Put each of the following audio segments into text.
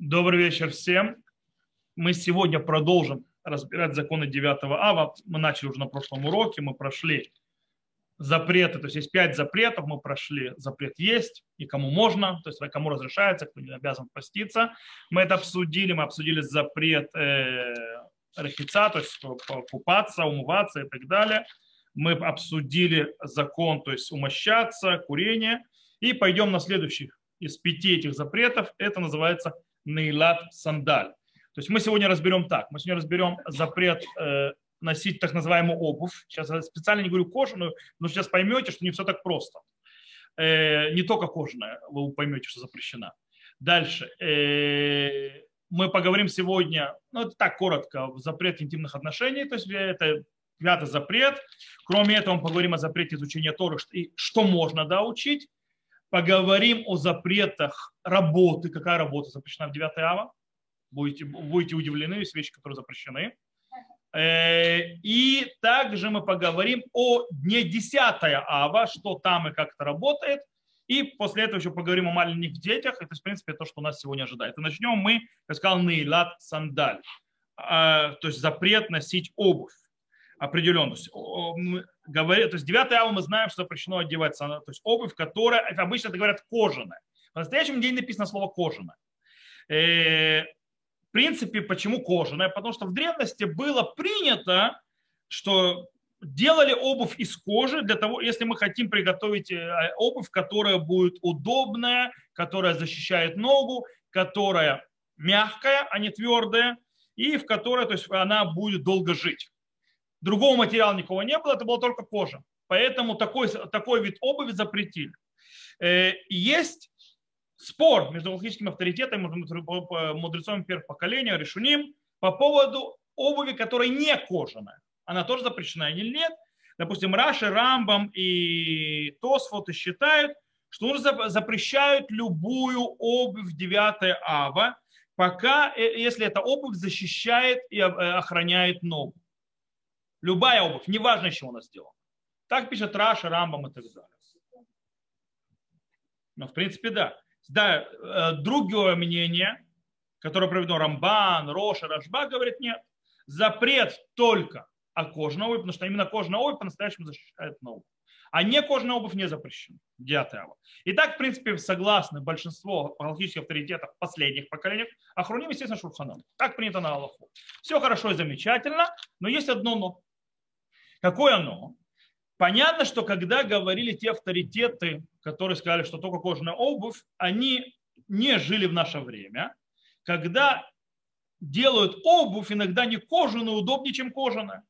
Добрый вечер всем. Мы сегодня продолжим разбирать законы 9 ава. Мы начали уже на прошлом уроке, мы прошли запреты, то есть есть пять запретов, мы прошли запрет есть и кому можно, то есть кому разрешается, кто не обязан поститься. Мы это обсудили, мы обсудили запрет э, рахица, то есть купаться, умываться и так далее. Мы обсудили закон, то есть умощаться, курение. И пойдем на следующих из пяти этих запретов. Это называется нейлат сандаль. То есть мы сегодня разберем так. Мы сегодня разберем запрет э, носить так называемую обувь. Сейчас я специально не говорю кожаную, но сейчас поймете, что не все так просто. Э, не только кожаная, вы поймете, что запрещена. Дальше. Э, мы поговорим сегодня, ну это так коротко, запрет интимных отношений, то есть это пятый запрет. Кроме этого, мы поговорим о запрете изучения Торы и что можно да, учить поговорим о запретах работы. Какая работа запрещена в 9 ава? Будете, будете удивлены, есть вещи, которые запрещены. Э, и также мы поговорим о дне 10 ава, что там и как это работает. И после этого еще поговорим о маленьких детях. Это, в принципе, то, что нас сегодня ожидает. И начнем мы, как сказал, нейлат сандаль. А, то есть запрет носить обувь определенно. Говорит, то есть 9 ава мы знаем, что запрещено одеваться, то есть обувь, которая, обычно это говорят кожаная. В настоящем день написано слово кожаная. Э, в принципе, почему кожаная? Потому что в древности было принято, что делали обувь из кожи для того, если мы хотим приготовить э, обувь, которая будет удобная, которая защищает ногу, которая мягкая, а не твердая, и в которой то есть, она будет долго жить. Другого материала никого не было, это была только кожа. Поэтому такой, такой вид обуви запретили. Э, есть спор между логическим авторитетом и мудрецом первого поколения, решуним, по поводу обуви, которая не кожаная. Она тоже запрещена или нет. Допустим, Раши, Рамбам и Тосфоты считают, что запрещают любую обувь 9 ава, пока, э, если эта обувь защищает и э, охраняет ногу. Любая обувь, неважно, из чего она сделана. Так пишет Раша, Рамбам и так далее. Но в принципе, да. Да, э, другое мнение, которое проведено Рамбан, Роша, Рашба, говорит, нет. Запрет только о кожаной обуви, потому что именно кожаная обувь по-настоящему защищает ногу. А не кожаная обувь не запрещена. Девятая И так, в принципе, согласны большинство галактических авторитетов последних поколений, хруним, естественно, Шурханом. Так принято на Аллаху. Все хорошо и замечательно, но есть одно но. Какое оно? Понятно, что когда говорили те авторитеты, которые сказали, что только кожаная обувь, они не жили в наше время. Когда делают обувь, иногда не кожаную, удобнее, чем кожаная.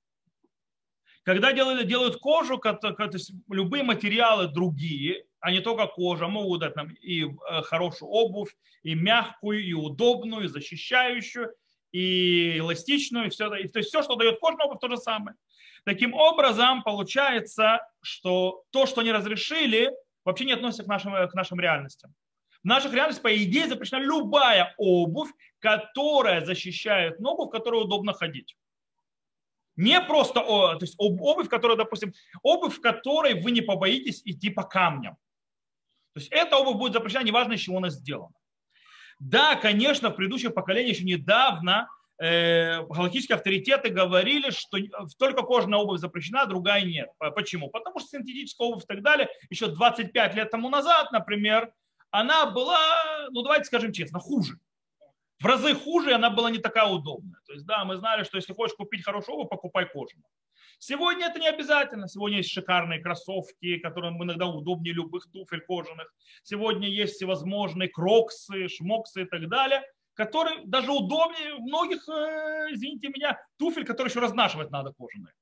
Когда делают, делают кожу, то есть любые материалы другие, а не только кожа, могут дать нам и э, хорошую обувь, и мягкую, и удобную, и защищающую, и эластичную, и все. И, то есть все, что дает кожаная обувь, то же самое. Таким образом, получается, что то, что не разрешили, вообще не относится к нашим, к нашим реальностям. В наших реальностях, по идее, запрещена любая обувь, которая защищает ногу, в которой удобно ходить. Не просто то есть обувь, которая, допустим, обувь, в которой вы не побоитесь идти по камням. То есть эта обувь будет запрещена, неважно, из чего она сделана. Да, конечно, в предыдущих поколениях еще недавно э, галактические авторитеты говорили, что только кожаная обувь запрещена, другая нет. Почему? Потому что синтетическая обувь и так далее, еще 25 лет тому назад, например, она была, ну давайте скажем честно, хуже. В разы хуже, она была не такая удобная. То есть, да, мы знали, что если хочешь купить хорошую обувь, покупай кожаную. Сегодня это не обязательно. Сегодня есть шикарные кроссовки, которые иногда удобнее любых туфель кожаных. Сегодня есть всевозможные кроксы, шмоксы и так далее – который даже удобнее многих, э, извините меня, туфель, которые еще разнашивать надо кожаные.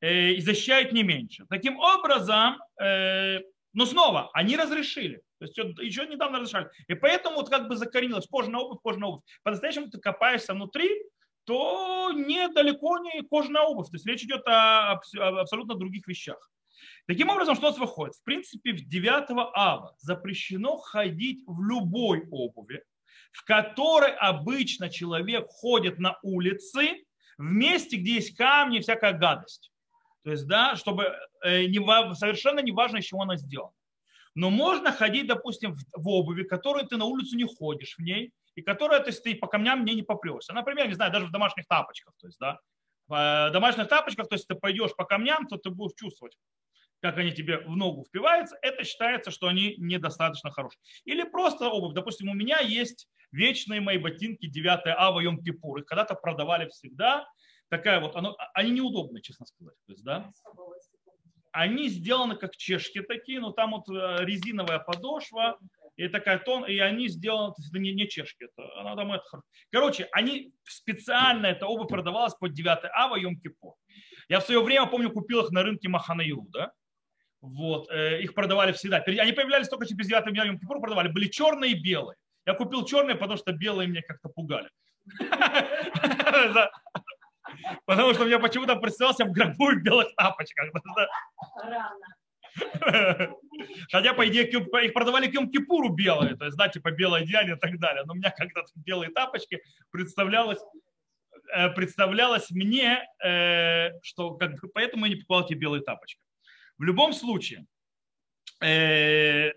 Э, и защищает не меньше. Таким образом, э, но снова, они разрешили. То есть еще недавно разрешали. И поэтому вот как бы закоренилось кожаная обувь, кожаная обувь. По-настоящему ты копаешься внутри, то недалеко не кожаная обувь. То есть речь идет о, абсолютно других вещах. Таким образом, что у нас выходит? В принципе, в 9 ава запрещено ходить в любой обуви, в которой обычно человек ходит на улице, в месте, где есть камни всякая гадость. То есть, да, чтобы э, совершенно не важно, из чего она сделана. Но можно ходить, допустим, в, обуви, которую ты на улицу не ходишь в ней, и которая, то есть ты по камням не, не попрешься. Например, не знаю, даже в домашних тапочках, то есть, да, в домашних тапочках, то есть ты пойдешь по камням, то ты будешь чувствовать, как они тебе в ногу впиваются, это считается, что они недостаточно хорошие. Или просто обувь. Допустим, у меня есть вечные мои ботинки 9 А в Йом Кипур. Их когда-то продавали всегда. Такая вот, оно, они неудобные, честно сказать. То есть, да? Они сделаны как чешки такие, но там вот э, резиновая подошва, и такая тон, и они сделаны, это не, не чешки, это, она там это, короче, они специально, эта обувь продавалась под 9 ава Йом Кипур. Я в свое время, помню, купил их на рынке Маханаю, да, вот, э, их продавали всегда. Они появлялись только через 9 Йом Кипур, продавали, были черные и белые. Я купил черные, потому что белые меня как-то пугали. Потому что мне почему-то представился в гробу в белых тапочках. Хотя, по идее, их продавали к Кипуру белые, то есть, да, типа белое деяние и так далее. Но у меня когда-то белые тапочки представлялось, э, представлялось мне, э, что как, поэтому я не покупал эти белые тапочки. В любом случае, э,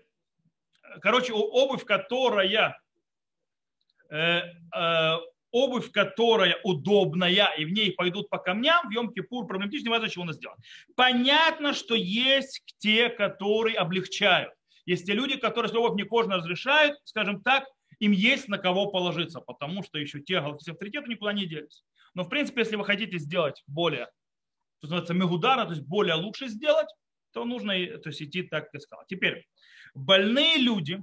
короче, обувь, которая обувь, которая удобная, и в ней пойдут по камням, в Йом-Кипур проблематично, важно, чего она сделана. Понятно, что есть те, которые облегчают. Есть те люди, которые, если обувь не кожно разрешают, скажем так, им есть на кого положиться, потому что еще те галактические авторитеты никуда не делись. Но, в принципе, если вы хотите сделать более, что называется, мегудара, то есть более лучше сделать, то нужно то есть, идти так, как я сказал. Теперь, больные люди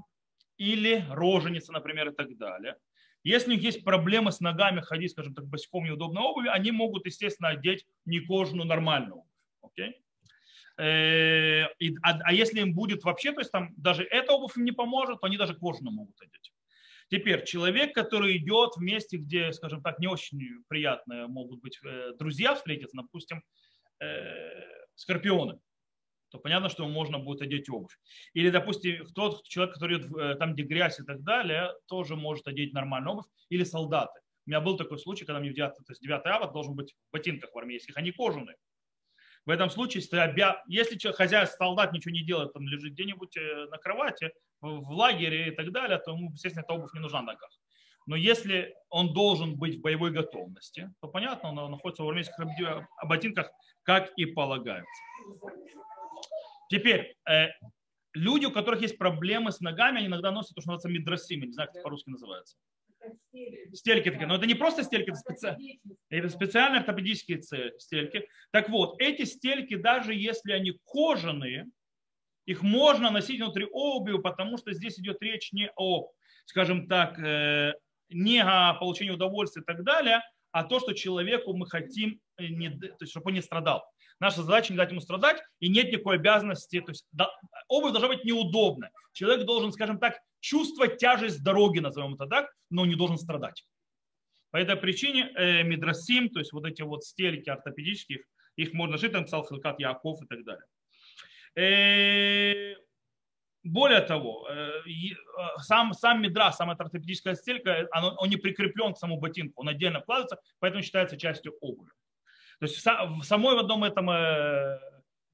или роженицы, например, и так далее – если у них есть проблемы с ногами ходить, скажем так, босиком неудобной обуви, они могут, естественно, одеть не кожаную нормальную обувь. Okay? Э, а, а если им будет вообще, то есть там даже эта обувь им не поможет, то они даже кожаную могут одеть. Теперь человек, который идет в месте, где, скажем так, не очень приятные могут быть э, друзья встретиться, допустим, э, скорпионы то понятно, что можно будет одеть обувь. Или, допустим, тот человек, который идет э, там, где грязь и так далее, тоже может одеть нормальную обувь. Или солдаты. У меня был такой случай, когда мне в 9, то есть 9 ава должен быть в ботинках в армейских, они кожаные. В этом случае, если, обя... если хозяин, солдат ничего не делает, там лежит где-нибудь э, на кровати, в лагере и так далее, то ему, естественно, эта обувь не нужна на ногах. Но если он должен быть в боевой готовности, то понятно, он находится в армейских ботинках, как и полагается. Теперь, э, люди, у которых есть проблемы с ногами, они иногда носят то, что называется мидросим, не знаю, как это по-русски называется. Стельки такие. Но это не просто стельки, это, специ... это специальные ортопедические стельки. Так вот, эти стельки, даже если они кожаные, их можно носить внутри обуви, потому что здесь идет речь не о, скажем так, э, не о получении удовольствия и так далее, а то, что человеку мы хотим, э, не, то есть, чтобы он не страдал. Наша задача не дать ему страдать, и нет никакой обязанности. То есть да, обувь должна быть неудобна. Человек должен, скажем так, чувствовать тяжесть дороги, назовем это так, но не должен страдать. По этой причине э, мидросим, то есть вот эти вот стельки ортопедические, их можно жить, там писал Хилкат Яков и так далее. Э, более того, э, э, сам, сам медра, сама ортопедическая стелька, он, он не прикреплен к самому ботинку, он отдельно вкладывается, поэтому считается частью обуви. То есть в самой в одном этом э,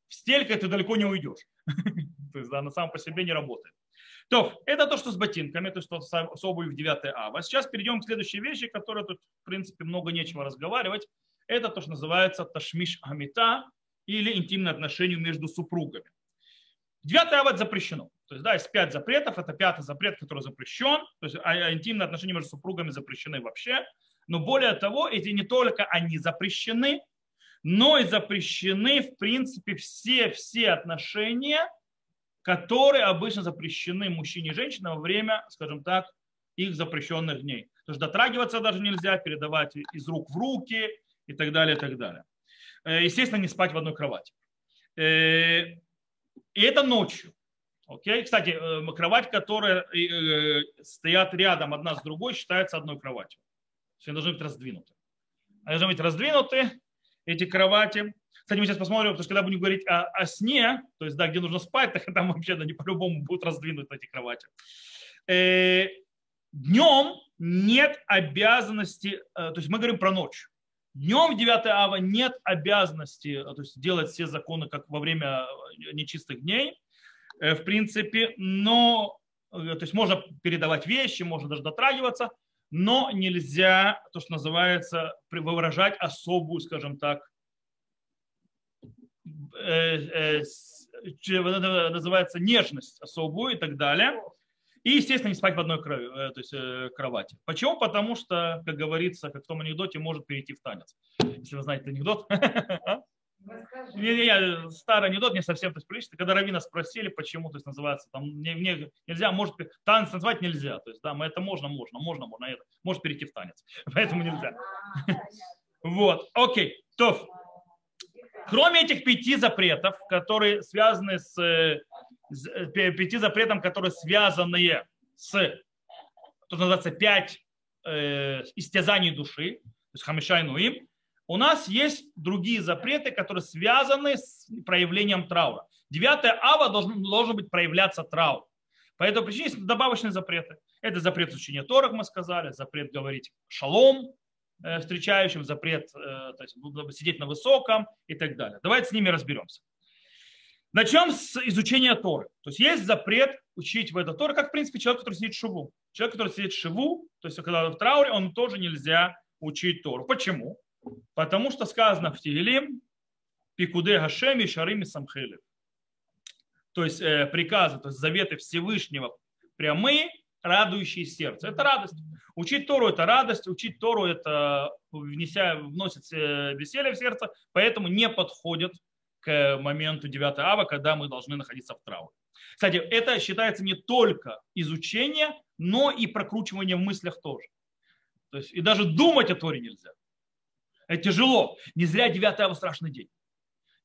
стельке ты далеко не уйдешь. То есть да, на самом по себе не работает. То, это то, что с ботинками, то есть то, с обувью в 9 ава. А сейчас перейдем к следующей вещи, которая тут, в принципе, много нечего разговаривать. Это то, что называется ташмиш амита или интимные отношения между супругами. Девятый ават запрещено. То есть, да, есть пять запретов. Это пятый запрет, который запрещен. То есть, а, а интимные отношения между супругами запрещены вообще. Но более того, эти не только они запрещены, но и запрещены, в принципе, все-все отношения, которые обычно запрещены мужчине и женщине во время, скажем так, их запрещенных дней. То есть дотрагиваться даже нельзя, передавать из рук в руки и так далее, и так далее. Э, естественно, не спать в одной кровати. Э, и это ночью. Окей? Кстати, э, кровать, которая стоят рядом одна с другой, считается одной кроватью. Все должны быть раздвинуты. Они должны быть раздвинуты, эти кровати. Кстати, мы сейчас посмотрим, потому что когда будем говорить о, о сне, то есть, да, где нужно спать, так там вообще да, не по-любому будут раздвинуты эти кровати. Э, днем нет обязанности, э, то есть мы говорим про ночь. Днем в 9 ава нет обязанности э, то есть, делать все законы, как во время э, нечистых дней, э, в принципе, но то есть можно передавать вещи, можно даже дотрагиваться, но нельзя, то, что называется, выражать особую, скажем так, э, э, называется нежность особую и так далее. И, естественно, не спать в одной крови, то есть, кровати. Почему? Потому что, как говорится, как в том анекдоте, может перейти в танец. Если вы знаете анекдот. А? Не, не, старый анекдот не совсем то есть, прилично. Когда Равина спросили, почему, то есть называется, там не, не, нельзя, может, танец назвать нельзя. То есть, да, мы это можно, можно, можно, можно, это, может перейти в танец. Поэтому нельзя. Вот, окей, то Кроме этих пяти запретов, которые связаны с, с пяти запретом, которые связаны с, то называется, пять э, истязаний души, то есть хамишайну им, у нас есть другие запреты, которые связаны с проявлением траура. 9 ава должен, должен быть проявляться траур. По этой причине есть добавочные запреты. Это запрет изучения Торах, мы сказали, запрет говорить шалом э, встречающим, запрет э, то есть, сидеть на высоком и так далее. Давайте с ними разберемся. Начнем с изучения Торы. То есть есть запрет учить в это Торы, как в принципе человек, который сидит в шиву. Человек, который сидит в шиву, то есть когда в трауре, он тоже нельзя учить Тору. Почему? Потому что сказано в Тигелим, Пикуде Гашеми Шарими Самхели. То есть э, приказы, то есть заветы Всевышнего прямые, радующие сердце. Это радость. Учить Тору – это радость, учить Тору – это внеся, вносит э, веселье в сердце, поэтому не подходит к моменту 9 ава, когда мы должны находиться в трауре. Кстати, это считается не только изучение, но и прокручивание в мыслях тоже. То есть и даже думать о Торе нельзя. Это тяжело. Не зря 9 ава страшный день.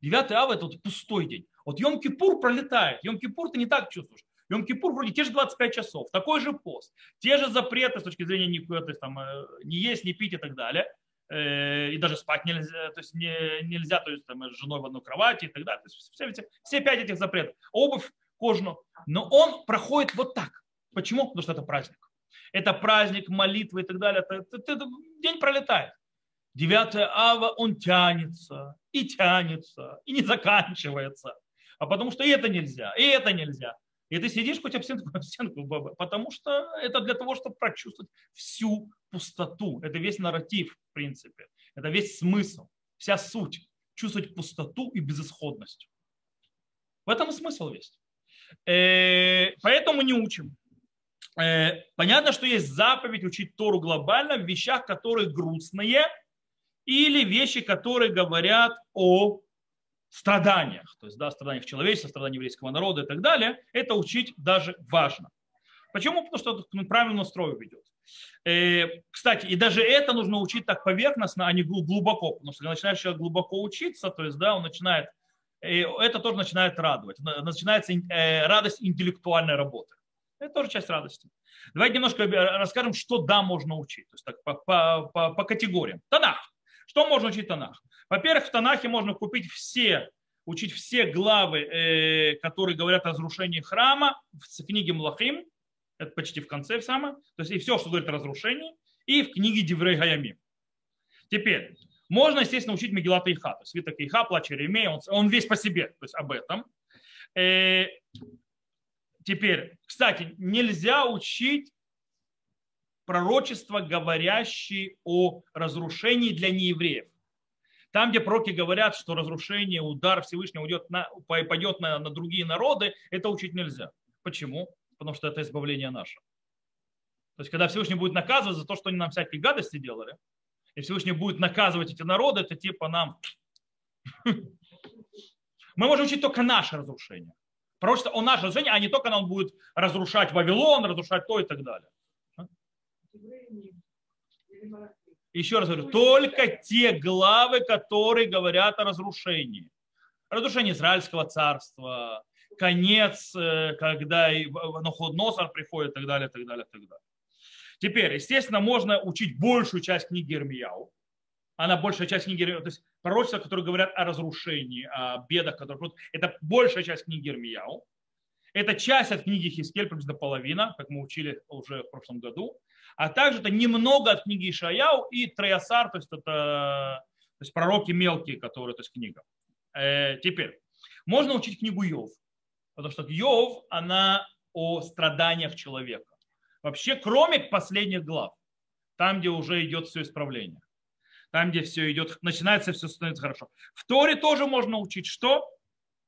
9 ава это вот пустой день. Вот Йом-Кипур пролетает. Йом-Кипур ты не так чувствуешь. Йом-Кипур вроде те же 25 часов, такой же пост, те же запреты с точки зрения не, то есть, там, э, не есть, не пить и так далее. Э, и даже спать нельзя, то есть не, нельзя то есть, там, с женой в одной кровати и так далее. То есть, все, все, все пять этих запретов. Обувь кожаную. Но он проходит вот так. Почему? Потому что это праздник. Это праздник, молитвы и так далее. Это, это, это, день пролетает. 9 ава, он тянется, и тянется, и не заканчивается. А потому что и это нельзя, и это нельзя. И ты сидишь хоть об стенку, об стенку, потому что это для того, чтобы прочувствовать всю пустоту. Это весь нарратив, в принципе. Это весь смысл, вся суть. Чувствовать пустоту и безысходность. В этом и смысл есть. Э, поэтому не учим. Э, понятно, что есть заповедь учить Тору глобально в вещах, которые грустные – или вещи, которые говорят о страданиях, то есть да, страданиях человечества, страданиях еврейского народа и так далее, это учить даже важно. Почему? Потому что это к правильному строю ведет. Э, кстати, и даже это нужно учить так поверхностно, а не глубоко, потому что когда начинает человек глубоко учиться, то есть да, он начинает, э, это тоже начинает радовать, начинается э, радость интеллектуальной работы. Это тоже часть радости. Давайте немножко расскажем, что да, можно учить, то есть так, по, по, по, по категориям. Танах. Что можно учить Танах? Во-первых, в Танахе можно купить все, учить все главы, э, которые говорят о разрушении храма в книге Млахим, это почти в конце самое, то есть и все, что говорит о разрушении, и в книге Диврей Гаямим. Теперь, можно, естественно, учить Мегилата Иха, то есть свиток Иха, плач Иеремея, он, он весь по себе, то есть об этом. Э, теперь, кстати, нельзя учить пророчества, говорящие о разрушении для неевреев. Там, где пророки говорят, что разрушение, удар Всевышнего уйдет на, пойдет на, на другие народы, это учить нельзя. Почему? Потому что это избавление наше. То есть, когда Всевышний будет наказывать за то, что они нам всякие гадости делали, и Всевышний будет наказывать эти народы, это типа нам... Мы можем учить только наше разрушение. Пророчество о наше разрушение, а не только нам будет разрушать Вавилон, разрушать то и так далее. Еще раз говорю, только те главы, которые говорят о разрушении. Разрушение Израильского царства, конец, э, когда Носор приходит и так далее, так далее, так далее. Теперь, естественно, можно учить большую часть книги Ирмияу. Она большая часть книги то есть пророчества, которые говорят о разрушении, о бедах, которые... Это большая часть книги Ирмияу. Это часть от книги Хискель, приблизительно половина, как мы учили уже в прошлом году а также это немного от книги Ишаяу и Троясар, то есть это то есть пророки мелкие, которые, то есть книга. Э, теперь, можно учить книгу Йов, потому что Йов, она о страданиях человека. Вообще, кроме последних глав. там, где уже идет все исправление. Там, где все идет, начинается все становится хорошо. В Торе тоже можно учить, что?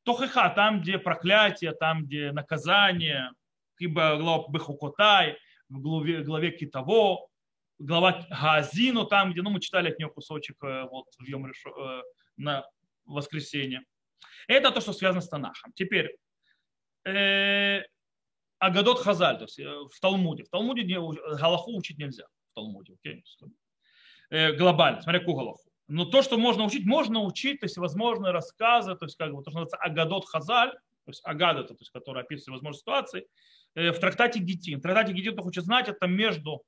Тохиха, там, где проклятие, там, где наказание, ибо глава Бехукотай, в главе, главе Китово, глава Газину, там, где, ну, мы читали от нее кусочек э, вот в Йом э, на воскресенье. Это то, что связано с Танахом. Теперь, э, Агадот Хазаль, то есть э, в Талмуде. В Талмуде Галаху учить нельзя. В Талмуде, окей? Э, глобально, смотря какую Галаху. Но то, что можно учить, можно учить, то есть возможные рассказы, то есть как бы то, что называется Агадот Хазаль, то есть Агада, то есть, который описывает возможные ситуации, в трактате Гитин. В трактате Гитин, кто хочет знать, это между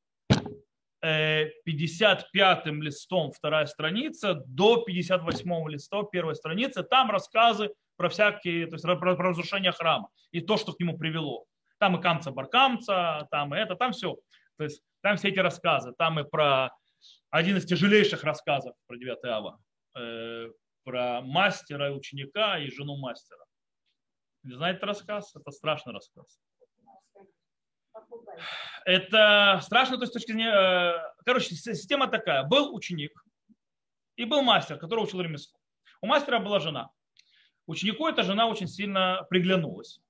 55-м листом вторая страница до 58-го листа первая страница. Там рассказы про всякие, то есть про, про разрушение храма и то, что к нему привело. Там и камца баркамца, там и это, там все. То есть там все эти рассказы. Там и про один из тяжелейших рассказов про 9 ава. Э, про мастера и ученика и жену мастера. Не знаете рассказ? Это страшный рассказ. Это страшно, то есть с точки зрения... Э, короче, система такая. Был ученик и был мастер, который учил ремесло. У мастера была жена. Ученику эта жена очень сильно приглянулась.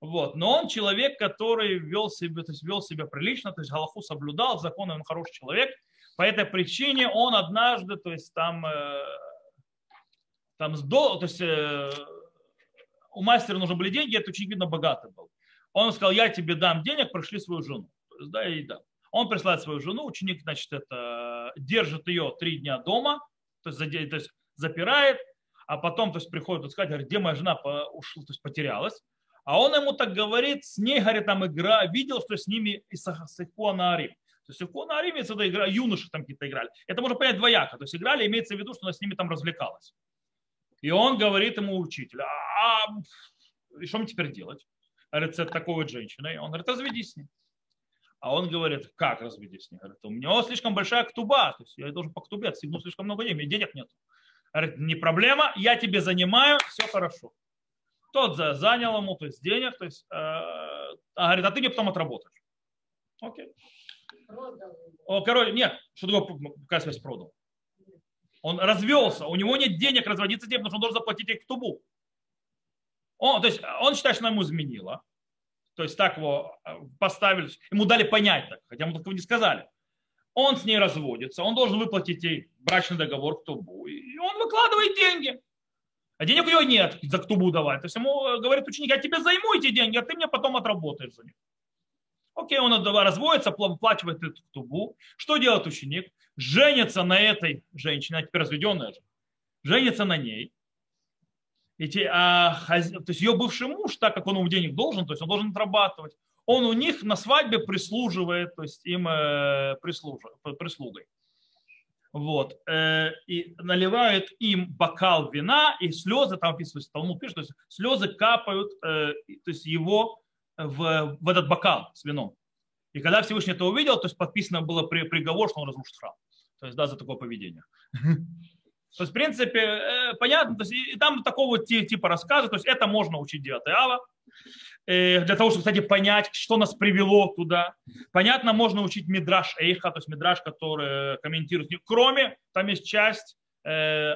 Вот. Но он человек, который вел себя, то есть вел себя прилично, то есть Галаху соблюдал, законы он хороший человек. По этой причине он однажды, то есть там, э, там сдол, то есть э, у мастера нужны были деньги, этот ученик, видно, богатый был. Он сказал, я тебе дам денег, пришли свою жену. То есть, да, и да. Он присылает свою жену, ученик, значит, это держит ее три дня дома, то есть, то есть запирает, а потом, то есть, приходит и сказать, говорит, где моя жена ушла, то есть, потерялась. А он ему так говорит, с ней, говорит, там игра, видел, что с ними и с Ихуа Арим. То есть Ихуа Арим, это игра, юноши там какие-то играли. Это можно понять двояко. То есть играли, имеется в виду, что она с ними там развлекалась. И он говорит ему учитель, а, а что мне теперь делать? С такой вот женщиной. Он говорит, разведись с ней. А он говорит, как разведись с ней? Говорит, у меня слишком большая ктуба, то есть я должен по ктубе отстегнуть слишком много денег, денег нет. Говорит, не проблема, я тебе занимаю, все хорошо. Тот занял ему, то есть денег, то есть, э, а говорит, а ты мне потом отработаешь. Окей. О, короче, нет, что такое, какая связь продал? Он развелся, у него нет денег разводиться тем, потому что он должен заплатить ей ктубу. Он, то есть он считает, что она ему изменила. То есть так его э, поставили, ему дали понять так, хотя ему такого не сказали. Он с ней разводится, он должен выплатить ей брачный договор к ктубу, и он выкладывает деньги. А денег у него нет за ктубу давать. То есть ему э, говорит ученик, я тебе займу эти деньги, а ты мне потом отработаешь за них. Окей, он разводится, плачивает эту ктубу. Что делает ученик? Женится на этой женщине, а теперь разведенная же. Женится на ней. Эти, а, то есть ее бывший муж, так как он ему денег должен, то есть он должен отрабатывать, он у них на свадьбе прислуживает, то есть им э, прислугой вот, э, и наливают им бокал вина, и слезы, там описывается, Талмуд пишет, то есть слезы капают, э, то есть его в, в этот бокал с вином. И когда Всевышний это увидел, то есть подписано было при, приговор, что он разрушит храм. То есть, да, за такое поведение. То есть, в принципе, э, понятно, то есть, и там такого типа рассказа, то есть это можно учить 9 ава. Э, для того, чтобы, кстати, понять, что нас привело туда. Понятно, можно учить Мидраш Эйха, то есть Мидраш, который комментирует. Кроме, там есть часть э,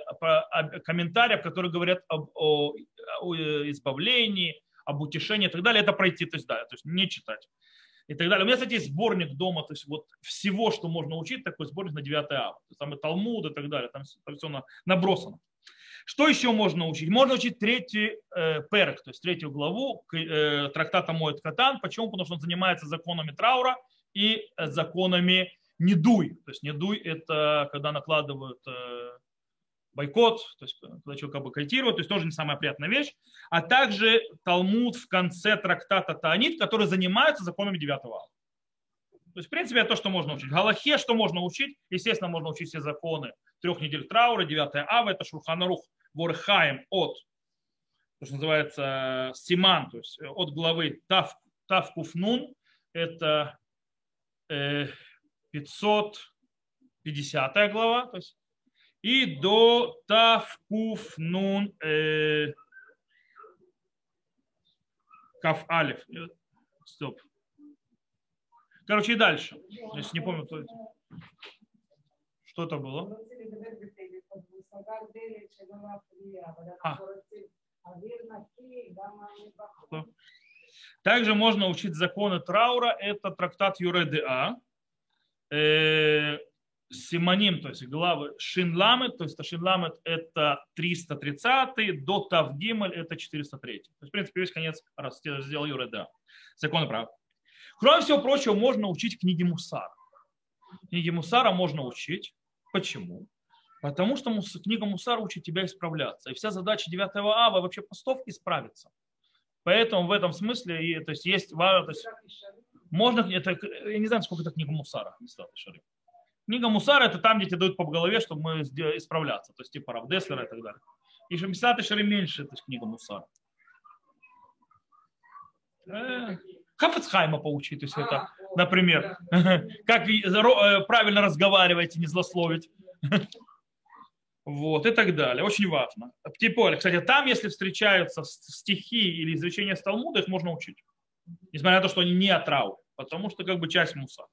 комментариев, которые говорят об о, о избавлении, об утешении и так далее. Это пройти, то есть, да, то есть не читать. И так далее. У меня, кстати, есть сборник дома, то есть вот всего, что можно учить, такой сборник на 9 ава. Там и Талмуд и так далее, там, там все набросано. Что еще можно учить? Можно учить третий э, перк, то есть третью главу э, трактата Моет Катан. Почему? Потому что он занимается законами траура и э, законами недуй. То есть недуй – это когда накладывают э, бойкот, то есть когда человек как бы бойкотирует, то есть тоже не самая приятная вещь. А также Талмуд в конце трактата Таанит, который занимается законами девятого То есть, в принципе, это то, что можно учить. В Галахе что можно учить? Естественно, можно учить все законы трех недель траура, 9 ава, это Шурханарух Ворхаем от, то, что называется Симан, то есть от главы Тав, Тав это э, 550 глава, то есть, и до Тав Куфнун э, Каф Алиф. Стоп. Короче, и дальше. Если не помню, то это. Что это было? А. Также можно учить законы траура. Это трактат Юредеа. Э, Симоним, то есть главы Шинламет, то есть Шинламет это 330, до Тавгимель это 403. То есть, в принципе, весь конец сделал Юреда. Законы прав. Кроме всего прочего, можно учить книги Мусара. Книги Мусара можно учить. Почему? Потому что книга Мусара учит тебя исправляться. И вся задача 9 ава вообще постов исправиться. Поэтому в этом смысле то есть, есть, то есть, можно, это, я не знаю, сколько это книга Мусара, Книга Мусара это там, где тебе дают по голове, чтобы мы исправляться. То есть типа Равдеслера и так далее. И Шамисат и меньше, то есть книга Мусара. Э, Хафецхайма поучить, то есть это, например, как э, правильно разговаривать и не злословить. Вот, и так далее. Очень важно. Типа, кстати, там, если встречаются стихи или изречения с их можно учить. Несмотря на то, что они не от потому что как бы часть муса.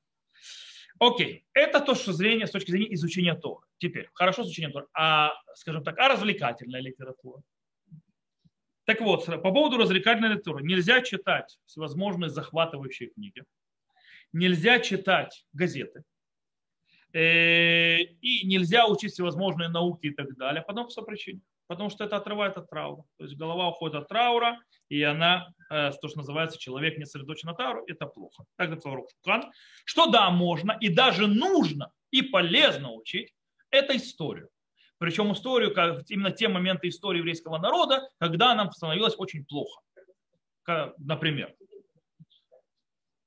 Окей, это то, что зрение с точки зрения изучения Торы. Теперь, хорошо изучение Торы, а, скажем так, а развлекательная литература? Так вот, по поводу развлекательной литературы. Нельзя читать всевозможные захватывающие книги. Нельзя читать газеты. Э, и нельзя учить всевозможные науки и так далее. По одной причине. Потому что это отрывает от траура. То есть голова уходит от траура, и она, э, то, что называется, человек не сосредоточен на тауру, это плохо. Так написал Рухкан. Что да, можно и даже нужно и полезно учить, это историю. Причем историю, как именно те моменты истории еврейского народа, когда нам становилось очень плохо. Например,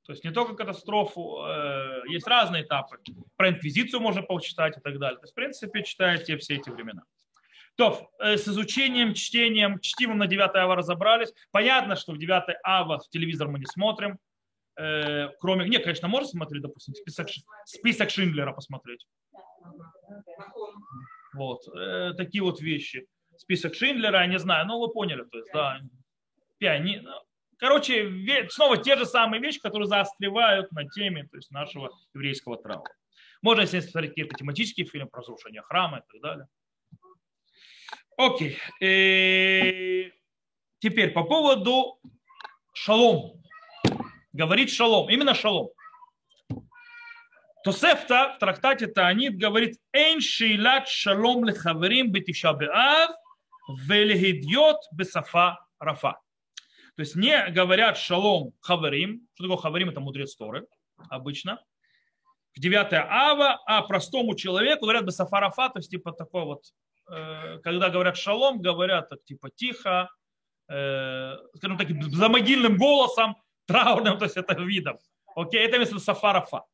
то есть не только катастрофу, э, есть разные этапы. Про инквизицию можно почитать и так далее. То есть, в принципе, читайте все эти времена. То, э, с изучением, чтением, чтивом на 9 ава разобрались. Понятно, что в 9 ава в телевизор мы не смотрим. Э, кроме, не, конечно, можно смотреть, допустим, список, список Шиндлера посмотреть. Вот, э, такие вот вещи. Список Шиндлера, я не знаю, ну вы поняли, то есть, да, пиани... Короче, снова те же самые вещи, которые заостревают на теме то есть, нашего еврейского траура. Можно, если смотреть какие-то тематические фильмы про разрушение храма и так далее. Окей. И э, теперь по поводу шалом. Говорит шалом. Именно шалом. Тосефта в трактате Таанит говорит «Эйн шейлат шалом лехаверим бетиша беав велехидьот бесафа рафа». То есть не говорят шалом хаверим. Что такое хаверим? Это мудрец Торы обычно. В 9 ава, а простому человеку говорят бесафа рафа, то есть типа такой вот когда говорят шалом, говорят так типа тихо, э, скажем так, за могильным голосом, траурным, то есть это видом. Окей, это место сафарафа.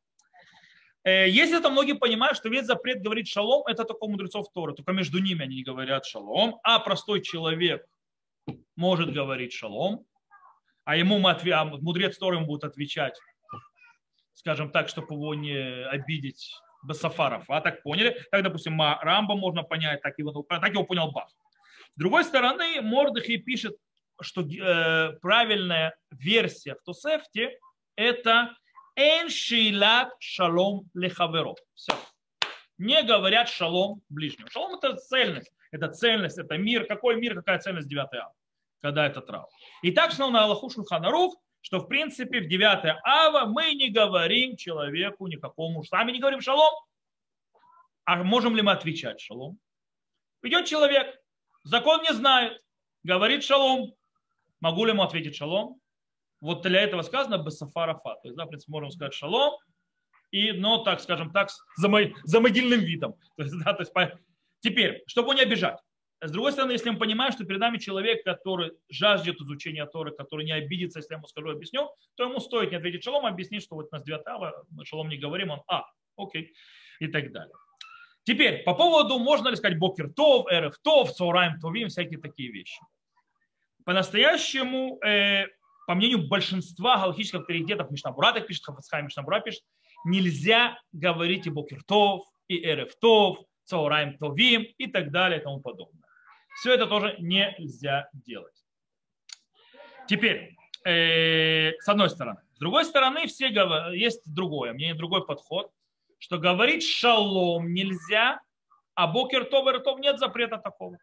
Э, если это многие понимают, что весь запрет говорить шалом, это только у мудрецов Торы, только между ними они не говорят шалом, а простой человек может говорить шалом, а ему мы отве... а мудрец Торы ему будет отвечать, скажем так, чтобы его не обидеть Басафаров. А так поняли? Так, допустим, Рамба можно понять, так его, так его понял Бах. С другой стороны, Мордыхи пишет, что э, правильная версия в Тосефте это Эншилат шалом лехаверо. Все. Не говорят шалом ближнему. Шалом это цельность. Это цельность, это мир. Какой мир, какая цельность 9 ава? Когда это трав. И так снова на Аллаху Шульханарух что в принципе в 9 ава мы не говорим человеку никакому, сами не говорим шалом. А можем ли мы отвечать шалом? Идет человек, закон не знает, говорит шалом. Могу ли ему ответить шалом? Вот для этого сказано бесафарафа. То есть, да, в принципе, можем сказать шалом, и, но, так скажем так, за, мой, за могильным видом. То есть, да, то есть, по... Теперь, чтобы не обижать. С другой стороны, если мы понимаем, что перед нами человек, который жаждет изучения Торы, который не обидится, если я ему скажу, объясню, то ему стоит не ответить шалом, а объяснить, что вот у нас 9 ава, мы шалом не говорим, он, а, окей, и так далее. Теперь, по поводу, можно ли сказать Бокер Тов, Эрев Тов, Цаурайм Товим, всякие такие вещи. По-настоящему, э, по мнению большинства галактических авторитетов, Мишнабура так пишет, Хафацхай Мишнабура пишет, нельзя говорить и Бокер Тов, и Эрев Тов, Цаурайм Товим и так далее и тому подобное. Все это тоже нельзя делать. Теперь, э, с одной стороны. С другой стороны, все говорят, есть другое, мне другой подход. что говорить шалом нельзя, а бокертов и ртов нет запрета такого.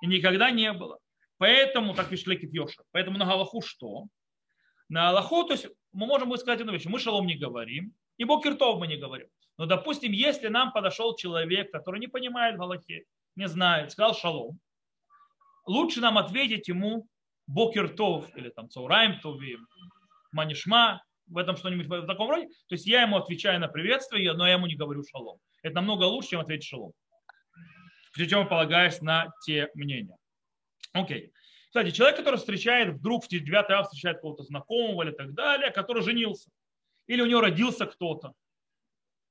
И никогда не было. Поэтому, так пишет Лекит Йоша, поэтому на Галаху что? На Аллаху, то есть мы можем сказать одну вещь, мы шалом не говорим, и бокертов мы не говорим. Но, допустим, если нам подошел человек, который не понимает Галахе, не знает, сказал шалом, лучше нам ответить ему бокертов или там цаурайм товим, манишма, в этом что-нибудь в таком роде. То есть я ему отвечаю на приветствие, но я ему не говорю шалом. Это намного лучше, чем ответить шалом. Причем полагаясь на те мнения. Окей. Кстати, человек, который встречает вдруг в 9 ав встречает кого-то знакомого или так далее, который женился. Или у него родился кто-то.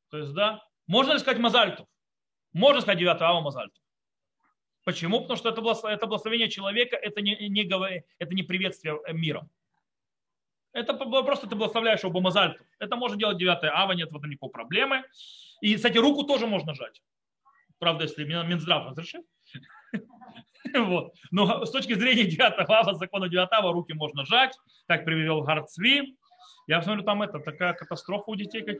То есть, да, можно ли сказать мазальтов? Можно сказать 9 ава мазальтов. Почему? Потому что это, благословение человека, это не, не, это не приветствие миром. Это просто ты благословляешь оба мазальтов. Это можно делать 9 ава, нет в этом никакой проблемы. И, кстати, руку тоже можно жать. Правда, если Минздрав разрешит. Вот. Но с точки зрения 9 ава, закона 9 ава, руки можно жать. Так привел Гарцви. Я смотрю, там это такая катастрофа у детей. Как...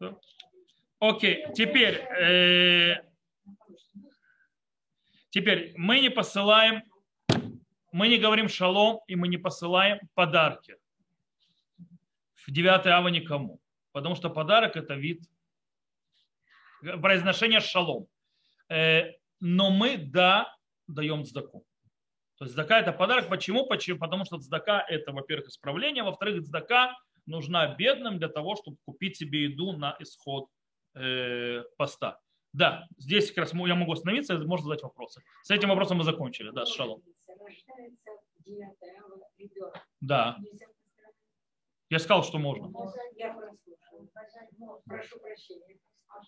А. Окей, теперь, э, теперь мы не посылаем, мы не говорим шалом, и мы не посылаем подарки в 9 ава никому. Потому что подарок это вид произношения шалом. Э, но мы, да, даем сдаку. То есть здака это подарок. Почему? Почему? Потому что здака это, во-первых, исправление, во-вторых, здака нужна бедным для того, чтобы купить себе еду на исход э, поста. Да, здесь как раз я могу остановиться, можно задать вопросы. С этим вопросом мы закончили, да, с шалом. Да. Я сказал, что можно. Я прошу прощения. А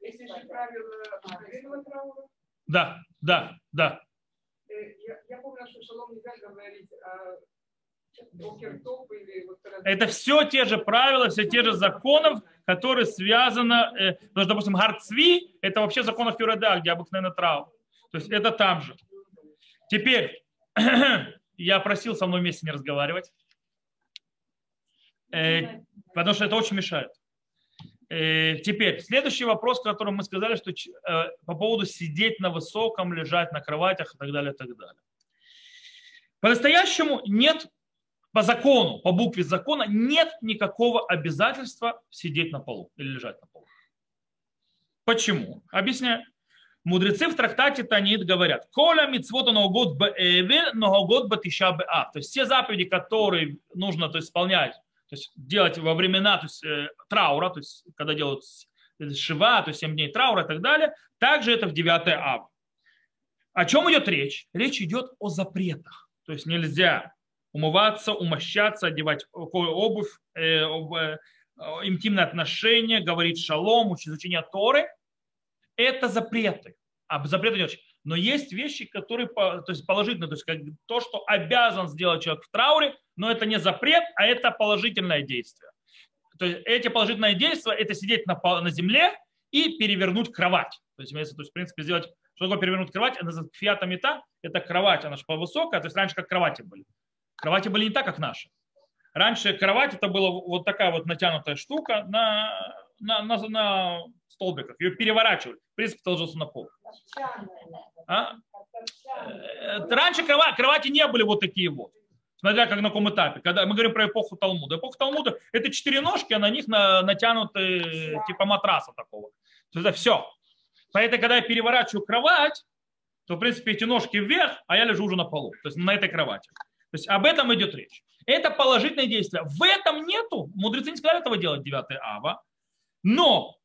если же правило траура? Да, да, да. Э, я, я помню, что шалом нельзя говорить о это все те же правила, все те же законы, которые связаны, э, потому что, допустим, гарцви, это вообще законы Фюреда, где обыкновенно трав. То есть это там же. Теперь, я просил со мной вместе не разговаривать. Э, потому что это очень мешает. Э, теперь, следующий вопрос, который мы сказали, что э, по поводу сидеть на высоком, лежать на кроватях и так далее, и так далее. По-настоящему нет, по закону, по букве закона, нет никакого обязательства сидеть на полу или лежать на полу. Почему? Объясняю. Мудрецы в трактате Танит говорят, «Коля митцвота ноогод бээвель, ноогод батиша бэа». То есть все заповеди, которые нужно то есть, исполнять то есть делать во времена то есть, э, траура, то есть когда делают шива, то есть 7 дней траура и так далее, также это в 9 ав. О чем идет речь? Речь идет о запретах. То есть нельзя умываться, умощаться, одевать обувь, э, э, интимные отношения, говорить шалом, изучение Торы. Это запреты. А запреты не очень. Но есть вещи, которые то есть положительные, то есть как то, что обязан сделать человек в трауре, но это не запрет, а это положительное действие. То есть эти положительные действия – это сидеть на, на земле и перевернуть кровать. То есть, если, то есть, в принципе, сделать, что такое перевернуть кровать, это фиата мета, это кровать, она же повысокая, то есть раньше как кровати были. Кровати были не так, как наши. Раньше кровать это была вот такая вот натянутая штука на, на, на, на столбиках. Ее переворачивали. В принципе, ложился на пол. А? Э, раньше кровати, кровати не были вот такие вот. Смотря как на каком этапе. Когда мы говорим про эпоху Талмуда. Эпоха Талмуда – это четыре ножки, а на них натянуты типа матраса такого. То есть это все. Поэтому, когда я переворачиваю кровать, то, в принципе, эти ножки вверх, а я лежу уже на полу. То есть на этой кровати. То есть об этом идет речь. Это положительное действие. В этом нету. Мудрецы не сказали этого делать 9 ава. Но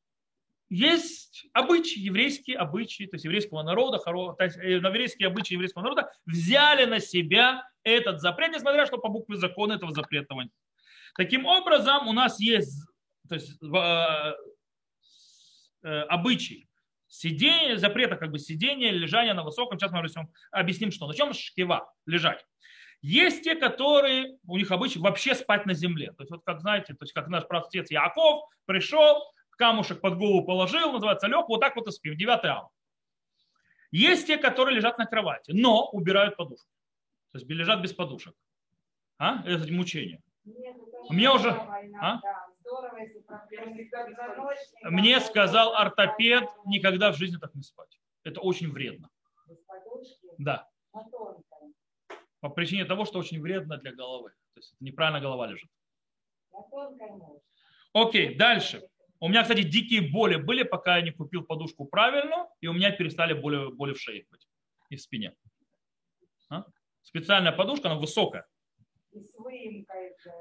есть обычаи, еврейские обычаи, то есть еврейского народа, то есть э, еврейские обычаи еврейского народа взяли на себя этот запрет, несмотря что по букве закона этого запрета нет. Таким образом, у нас есть то есть, э, э, обычай сидение, запрета как бы сидения, лежания на высоком. Сейчас мы объясним, что. На чем шкива? Лежать. Есть те, которые, у них обычай вообще спать на земле. То есть, вот как знаете, то есть, как наш отец Яков пришел, камушек под голову положил, называется лег, вот так вот и спим, 9 ав. Есть те, которые лежат на кровати, но убирают подушку. То есть лежат без подушек. А? Это мучение. Мне уже... А? Мне сказал ортопед никогда в жизни так не спать. Это очень вредно. Да. По причине того, что очень вредно для головы. То есть неправильно голова лежит. Окей, дальше. У меня, кстати, дикие боли были, пока я не купил подушку правильно, и у меня перестали боли, боли в шее быть и в спине. А? Специальная подушка, она высокая.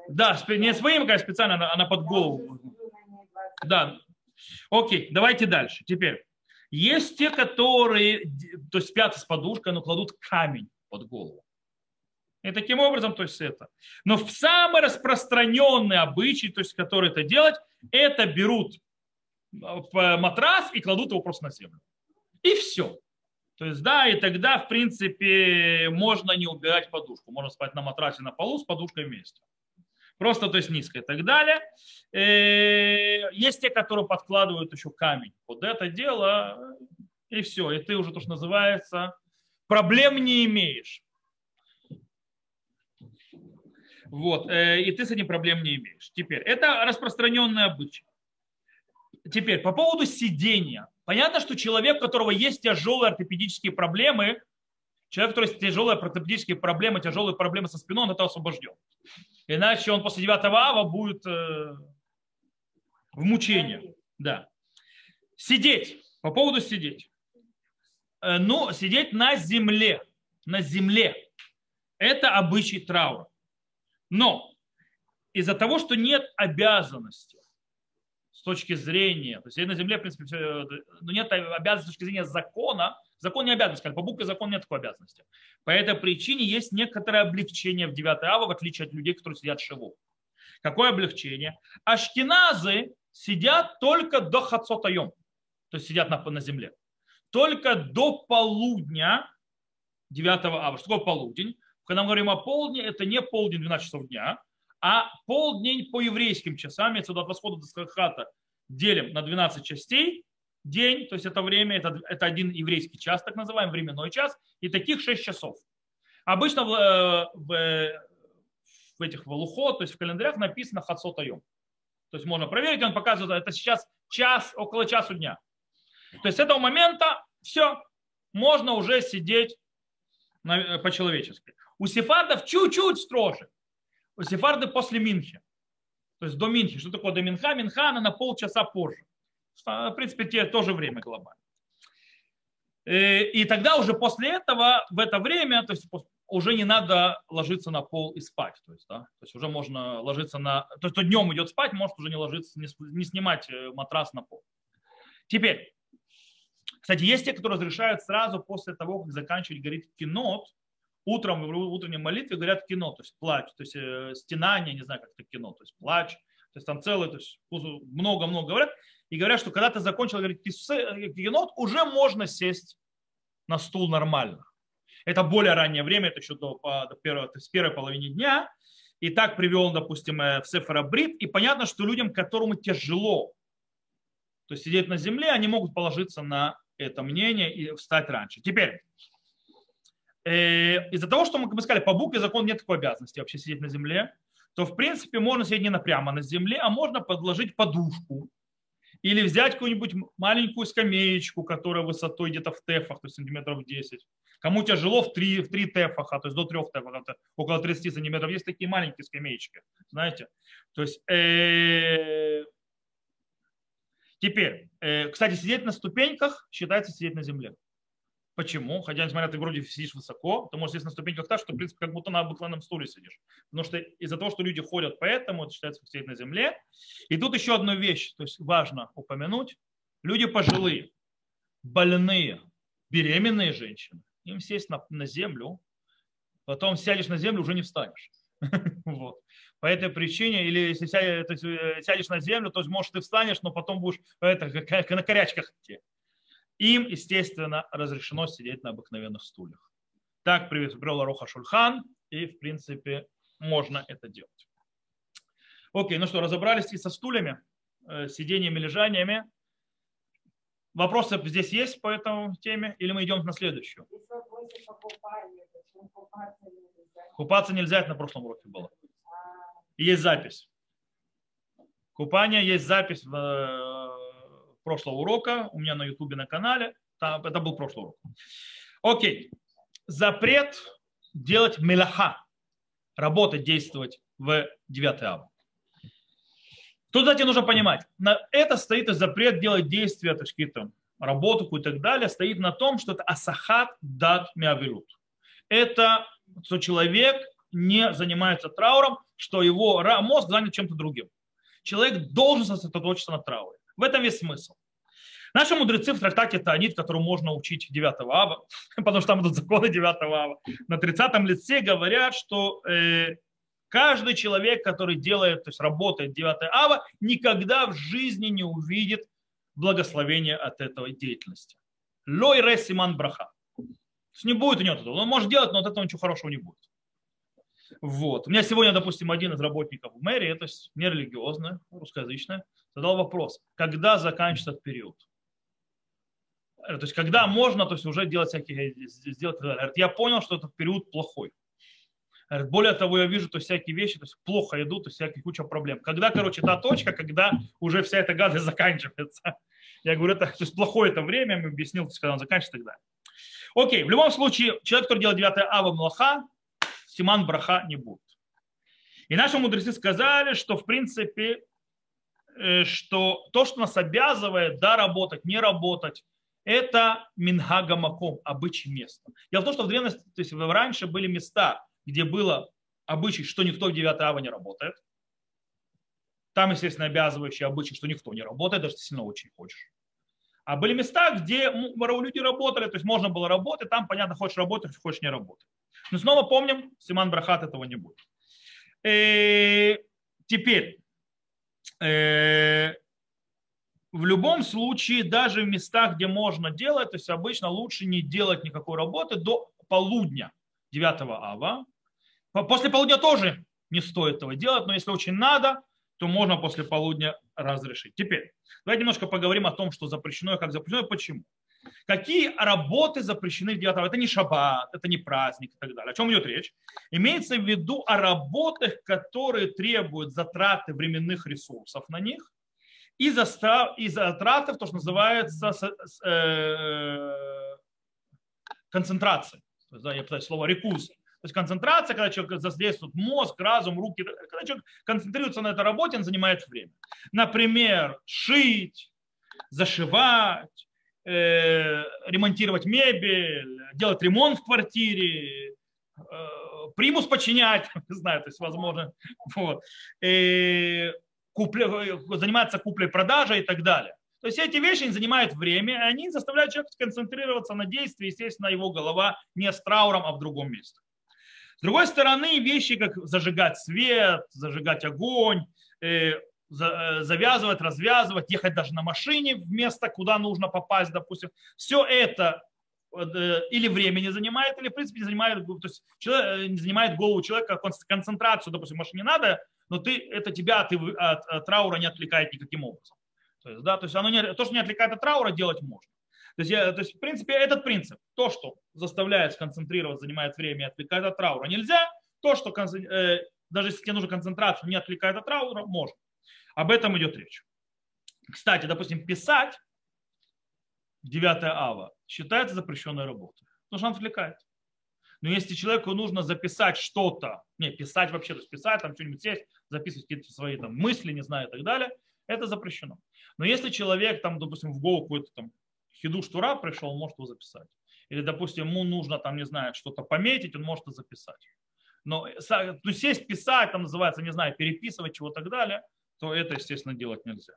Да, не с выемкой, а специально она, она под голову. Да. Окей, давайте дальше. Теперь. Есть те, которые то есть спят с подушкой, но кладут камень под голову. И таким образом, то есть это. Но в самый распространенный обычай, то есть который это делать, это берут матрас и кладут его просто на землю. И все. То есть, да, и тогда, в принципе, можно не убирать подушку. Можно спать на матрасе на полу с подушкой вместе. Просто, то есть, низко и так далее. Э, есть те, которые подкладывают еще камень под это дело, и все. И ты уже, то, что называется, проблем не имеешь. Вот. Э, и ты с этим проблем не имеешь. Теперь, это распространенный обычай. Теперь, по поводу сидения. Понятно, что человек, у которого есть тяжелые ортопедические проблемы, человек, у которого есть тяжелые ортопедические проблемы, тяжелые проблемы со спиной, он это освобожден. Иначе он после 9 ава будет э, в мучении. Да. Сидеть. По поводу сидеть. Э, ну, сидеть на земле. На земле. Это обычай траура. Но из-за того, что нет обязанности точки зрения, то есть на земле, в принципе, все, ну, нет обязанности с точки зрения закона, закон не обязан, сказать, по букве закон нет такой обязанности. По этой причине есть некоторое облегчение в 9 ава, в отличие от людей, которые сидят в шиву. Какое облегчение? Ашкеназы сидят только до хацотаем, то есть сидят на, на земле. Только до полудня 9 ава. Что такое полудень? Когда мы говорим о полдне, это не полдень 12 часов дня, а полдень по еврейским часам, это от восхода до заката, делим на 12 частей, день, то есть это время, это, это один еврейский час, так называемый временной час, и таких 6 часов. Обычно в, э, в, в этих валухо, то есть в календарях написано хацот айом. То есть можно проверить, он показывает, это сейчас час, около часу дня. То есть с этого момента все, можно уже сидеть э, по-человечески. У сефардов чуть-чуть строже сефарды после Минхи. То есть до Минхи. Что такое до Минха? Минха она на полчаса позже. В принципе, те тоже время глобально. Э, и тогда уже после этого, в это время, то есть уже не надо ложиться на пол и спать. То есть, да, то есть уже можно ложиться на... То есть кто днем идет спать, может уже не ложиться, не снимать э, матрас на пол. Теперь, кстати, есть те, кто разрешают сразу после того, как заканчивать говорить кинот, утром в утренней молитве говорят кино, то есть плач, то есть э, стенание, не знаю, как это кино, то есть плач, то есть там целое, то есть много-много говорят, и говорят, что когда ты закончил говорить э, кино, уже можно сесть на стул нормально. Это более раннее время, это еще до, до первой, то есть первой половины дня. И так привел, допустим, э, в Сефера Брит. И понятно, что людям, которым тяжело то есть сидеть на земле, они могут положиться на это мнение и встать раньше. Теперь, из-за того, что мы, как мы сказали, по букве закон нет такой обязанности вообще сидеть на земле, то в принципе можно сидеть не прямо на земле, а можно подложить подушку или взять какую-нибудь маленькую скамеечку, которая высотой где-то в тефах, то есть сантиметров 10. Кому тяжело в 3, в 3 тефаха, то есть до 3 тефах, это около 30 сантиметров. Есть такие маленькие скамеечки, знаете. То есть, э, теперь, э, кстати, сидеть на ступеньках считается сидеть на земле. Почему? Хотя, несмотря на ты вроде сидишь высоко, ты можешь сесть на ступеньках так, что, в принципе, как будто на обыкновенном стуле сидишь. Потому что из-за того, что люди ходят поэтому, это считается как сидеть на земле. И тут еще одна вещь, то есть важно упомянуть. Люди пожилые, больные, беременные женщины, им сесть на, на землю, потом сядешь на землю, уже не встанешь. Вот. По этой причине, или если э, сядешь на землю, то может ты встанешь, но потом будешь как на корячках идти им, естественно, разрешено сидеть на обыкновенных стульях. Так привел Роха Шульхан, и, в принципе, можно это делать. Окей, ну что, разобрались и со стульями, э, сидениями, лежаниями. Вопросы здесь есть по этой теме или мы идем на следующую? Почему купаться нельзя. Это на прошлом уроке было. А, И есть запись. Купание есть запись в, э, прошлого урока у меня на ютубе на канале. Там, это был прошлый урок. Окей. Запрет делать мелаха. Работать, действовать в 9 ава. Тут, кстати, нужно понимать, на это стоит и запрет делать действия, то какие-то работу и так далее, стоит на том, что это асахат дат миавилут. Это что человек не занимается трауром, что его мозг занят чем-то другим. Человек должен сосредоточиться на трауре. В этом весь смысл. Наши мудрецы в трактате Таанит, который можно учить 9 ава, потому что там идут законы 9 ава, на 30 лице говорят, что э, каждый человек, который делает, то есть работает 9 ава, никогда в жизни не увидит благословения от этой деятельности. Лой ре симан браха. То есть не будет у него этого. Он может делать, но от этого ничего хорошего не будет. Вот. У меня сегодня, допустим, один из работников в мэрии, это нерелигиозная, русскоязычная, задал вопрос, когда заканчивается этот период? Э, То есть, когда можно то есть, уже делать всякие, сделать, Говорит, я понял, что этот период плохой. Говорит, Более того, я вижу то есть, всякие вещи, то есть плохо идут, то есть всякие куча проблем. Когда, короче, та точка, когда уже вся эта гадость заканчивается. Я говорю, это то есть, плохое это время, я объяснил, то есть, когда он заканчивается и. Окей, в любом случае, человек, который делает 9 ава млаха, симан браха не будет. И наши мудрецы сказали, что в принципе, э, что то, что нас обязывает, да, работать, не работать, это минхага маком, обычай места. Дело в том, что в древности, то есть раньше были места, где было обычай, что никто в 9 ава не работает. Там, естественно, обязывающий обычай, что никто не работает, даже если сильно очень хочешь. А были места, где люди работали, то есть можно было работать, там, понятно, хочешь работать, хочешь не работать. Но снова помним, Симан Брахат этого не будет. Э, Теперь, э, в любом случае, даже в местах, где можно делать, то есть обычно лучше не делать никакой работы до полудня 9 ава. По- После полудня тоже не стоит этого делать, но если очень надо, то можно после полудня разрешить. Теперь, давайте немножко поговорим о том, что запрещено и как запрещено, и почему. Какие работы запрещены в 9 ава? Это не шаббат, это не праздник и так далее. О чем идет речь? Имеется в виду о работах, которые требуют затраты временных ресурсов на них, и, застав, и затратов, то, что называется э, да, я пытаюсь слово рекус. То есть концентрация, когда человек задействует мозг, разум, руки, когда человек концентрируется на этой работе, он занимает время. Например, шить, зашивать, ремонтировать мебель, делать ремонт в квартире, э, примус починять, не знаю, то есть возможно, вот, э, купле- заниматься куплей-продажей и так далее. То есть эти вещи занимают время, и они заставляют человека сконцентрироваться на действии, естественно, его голова не с трауром, а в другом месте. С другой стороны, вещи, как зажигать свет, зажигать огонь, э, э, завязывать, развязывать, ехать даже на машине в место, куда нужно попасть, допустим. Все это э, или времени занимает, или, в принципе, не занимает, то есть человек, э, не занимает голову человека, кон- концентрацию, допустим, машине надо, но ты, это тебя ты, от, от траура не отвлекает никаким образом. То есть, да, то, есть оно не, то, что не отвлекает от траура, делать можно. То есть, я, то есть, в принципе, этот принцип, то, что заставляет сконцентрироваться, занимает время и отвлекает от траура, нельзя. То, что э, даже если тебе нужна концентрация, не отвлекает от траура, можно. Об этом идет речь. Кстати, допустим, писать 9 ава считается запрещенной работой, потому что он отвлекает. Но если человеку нужно записать что-то, не, писать вообще, то есть писать, там что-нибудь сесть, записывать какие-то свои там мысли, не знаю, и так далее, это запрещено. Но если человек, там, допустим, в голову какой-то там хидуш тура пришел, он может его записать. Или, допустим, ему нужно, там, не знаю, что-то пометить, он может это записать. Но ну, сесть, писать, там называется, не знаю, переписывать чего и так далее, то это, естественно, делать нельзя.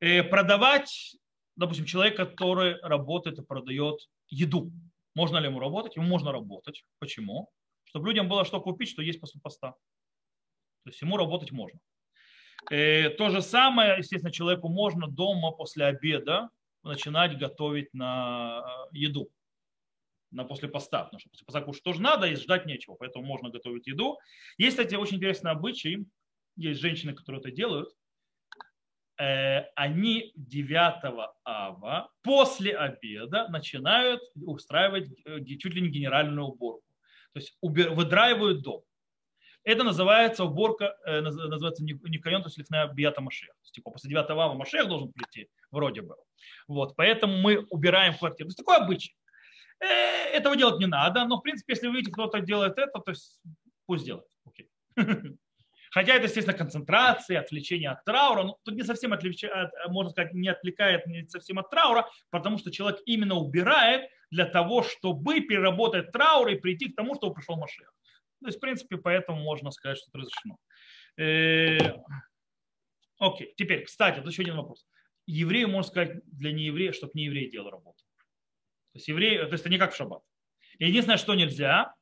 Э, Продавать, допустим, человек, который работает и продает еду. Можно ли ему работать? Ему можно работать. Почему? Чтобы людям было что купить, что есть после поста. То есть ему работать можно. Э, То же самое, естественно, человеку можно дома после обеда начинать готовить на э, еду на после поста, потому что после поста кушать тоже надо, и ждать нечего, поэтому можно готовить еду. Есть, кстати, очень интересный обычай, есть женщины, которые это делают. э, они 9 ава после обеда начинают устраивать э, чуть ли не генеральную уборку. То есть выдраивают дом. Это называется уборка, э, называется Никайон, то есть лифная бията Машех. То есть, типа, после 9 ава Машех должен прийти, вроде бы. Вот, поэтому мы убираем квартиру. То есть такой обычай. Этого делать не надо, но в принципе, если вы видите, кто-то делает это, то есть пусть делает. Окей. Хотя это, естественно, концентрация, отвлечение от траура. Но тут не совсем отвлечает, можно сказать, не отвлекает не совсем от траура, потому что человек именно убирает для того, чтобы переработать траур и прийти к тому, чтобы пришел Машех. То есть, в принципе, поэтому можно сказать, что это разрешено. Э, окей, теперь, кстати, тут еще один вопрос. Еврею, можно сказать, для нееврея, чтобы не еврей делал работу. То есть еврей, то есть это не как в шаббат. Единственное, что нельзя,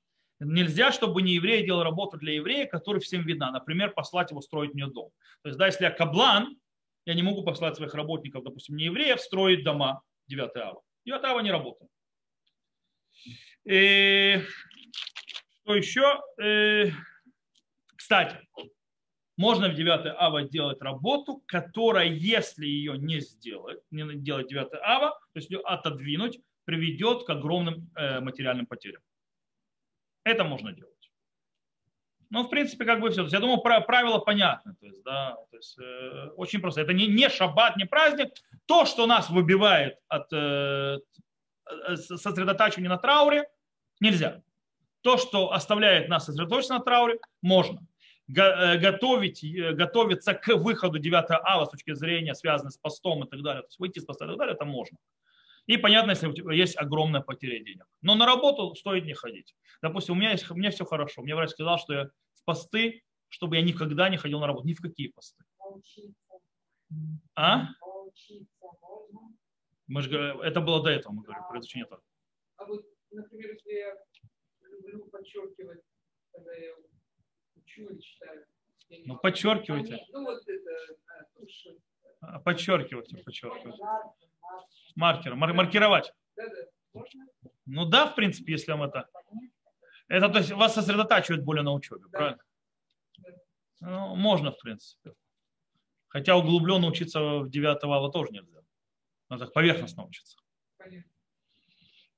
нельзя, чтобы не еврей делал работу для еврея, который всем видна. Например, послать его строить мне дом. То есть, да, если я каблан, я не могу послать своих работников, допустим, не евреев, строить дома 9 ава. 9 ава не работает. И что еще? Э, кстати, можно в 9 ава делать работу, которая, если ее не сделать, не делать 9 ава, то есть ее отодвинуть, приведет к огромным э, материальным потерям. Это можно делать. Ну, в принципе, как бы все. я думаю, правило понятно. То есть, да, то есть, э, очень просто. Это не, не шаббат, не праздник. То, что нас выбивает от э, сосредотачивания на трауре, нельзя то, что оставляет нас сосредоточиться на трауре, можно. Э, готовить, э, готовиться к выходу 9 ава с точки зрения, связанной с постом и так далее, то есть выйти с поста и так далее, это можно. И понятно, если у тебя есть огромная потеря денег. Но на работу стоит не ходить. Допустим, у меня, есть, у меня все хорошо. Мне врач сказал, что я в посты, чтобы я никогда не ходил на работу. Ни в какие посты. А? Мы же, это было до этого, мы говорим, про изучение этого. А вот, например, если я люблю подчеркивать, когда я учу или читаю. Ну, подчеркивайте. Ну, вот это. А, подчеркивайте, подчеркивайте. Маркер, мар- маркировать. Ну да, в принципе, если вам это... Это то есть вас сосредотачивает более на учебе, да. правильно? Ну, можно, в принципе. Хотя углубленно учиться в 9 ава тоже нельзя. Надо поверхностно учиться. Понятно.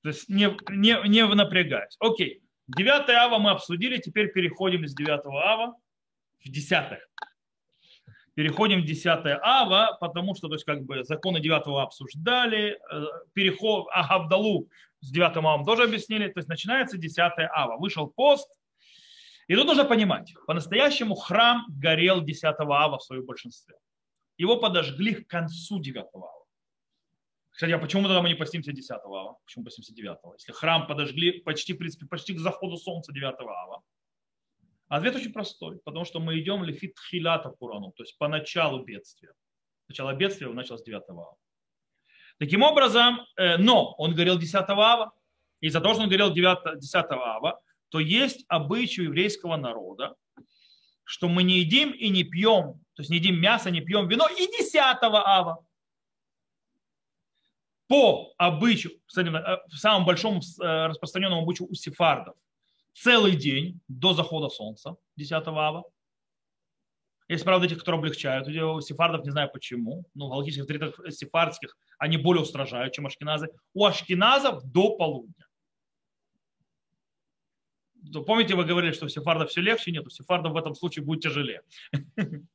То есть не, не, не напрягаясь. Окей. 9 ава мы обсудили, теперь переходим из 9 ава в 10. Переходим в 10 ава, потому что то есть, как бы, законы 9 ава обсуждали, э, переход Агавдалу с 9 авом тоже объяснили, то есть начинается 10 ава. Вышел пост, и тут нужно понимать, по-настоящему храм горел 10 ава в своем большинстве. Его подожгли к концу 9 ава. Кстати, а почему тогда мы не постимся 10 ава? Почему постимся 9? Если храм подожгли почти, в принципе, почти к заходу солнца 9 ава. Ответ очень простой, потому что мы идем лефит хилата курану, то есть по началу бедствия. Начало бедствия началось 9 ава. Таким образом, э, но он говорил 10 ава, и за то, что он говорил 9, 10 ава, то есть обычай еврейского народа, что мы не едим и не пьем, то есть не едим мясо, не пьем вино и 10 ава по обычаю, кстати, э, в самом большом э, распространенном обычаю у сефардов, целый день до захода солнца, 10 ава. Есть, правда, этих, которые облегчают. У сефардов не знаю почему. Но в галактических авторитетах сефардских они более устражают, чем ашкеназы. У ашкеназов до полудня. Помните, вы говорили, что у сефардов все легче? Нет, у сефардов в этом случае будет тяжелее.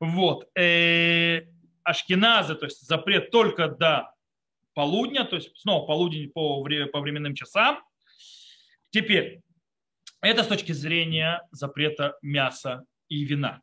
Вот. Э, ашкеназы, то есть запрет только до полудня, то есть снова полудень по, по временным часам. Теперь, это с точки зрения запрета мяса и вина.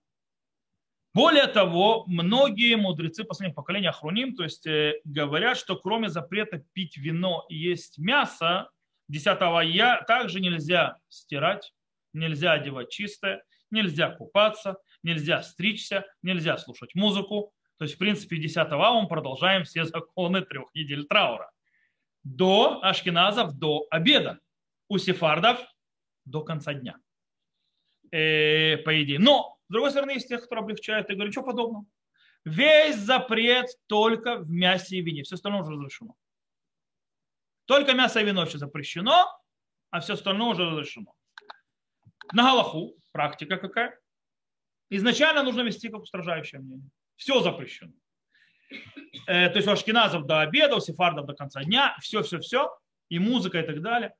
Более того, многие мудрецы последних поколений Ахруним, то есть э, говорят, что кроме запрета пить вино и есть мясо, 10 я также нельзя стирать, нельзя одевать чистое, нельзя купаться, нельзя стричься, нельзя слушать музыку, то есть, в принципе, 10 ава мы продолжаем все законы трех недель траура. До ашкеназов, до обеда. У сефардов до конца дня. Э, по идее. Но, с другой стороны, есть тех, кто облегчает и говорят, что подобного. Весь запрет только в мясе и вине. Все остальное уже разрешено. Только мясо и вино еще запрещено, а все остальное уже разрешено. На Галаху практика какая? Изначально нужно вести как устражающее мнение. Все запрещено. Э, то есть у ашкеназов до обеда, у сефардов до конца дня, все-все-все, и музыка и так далее.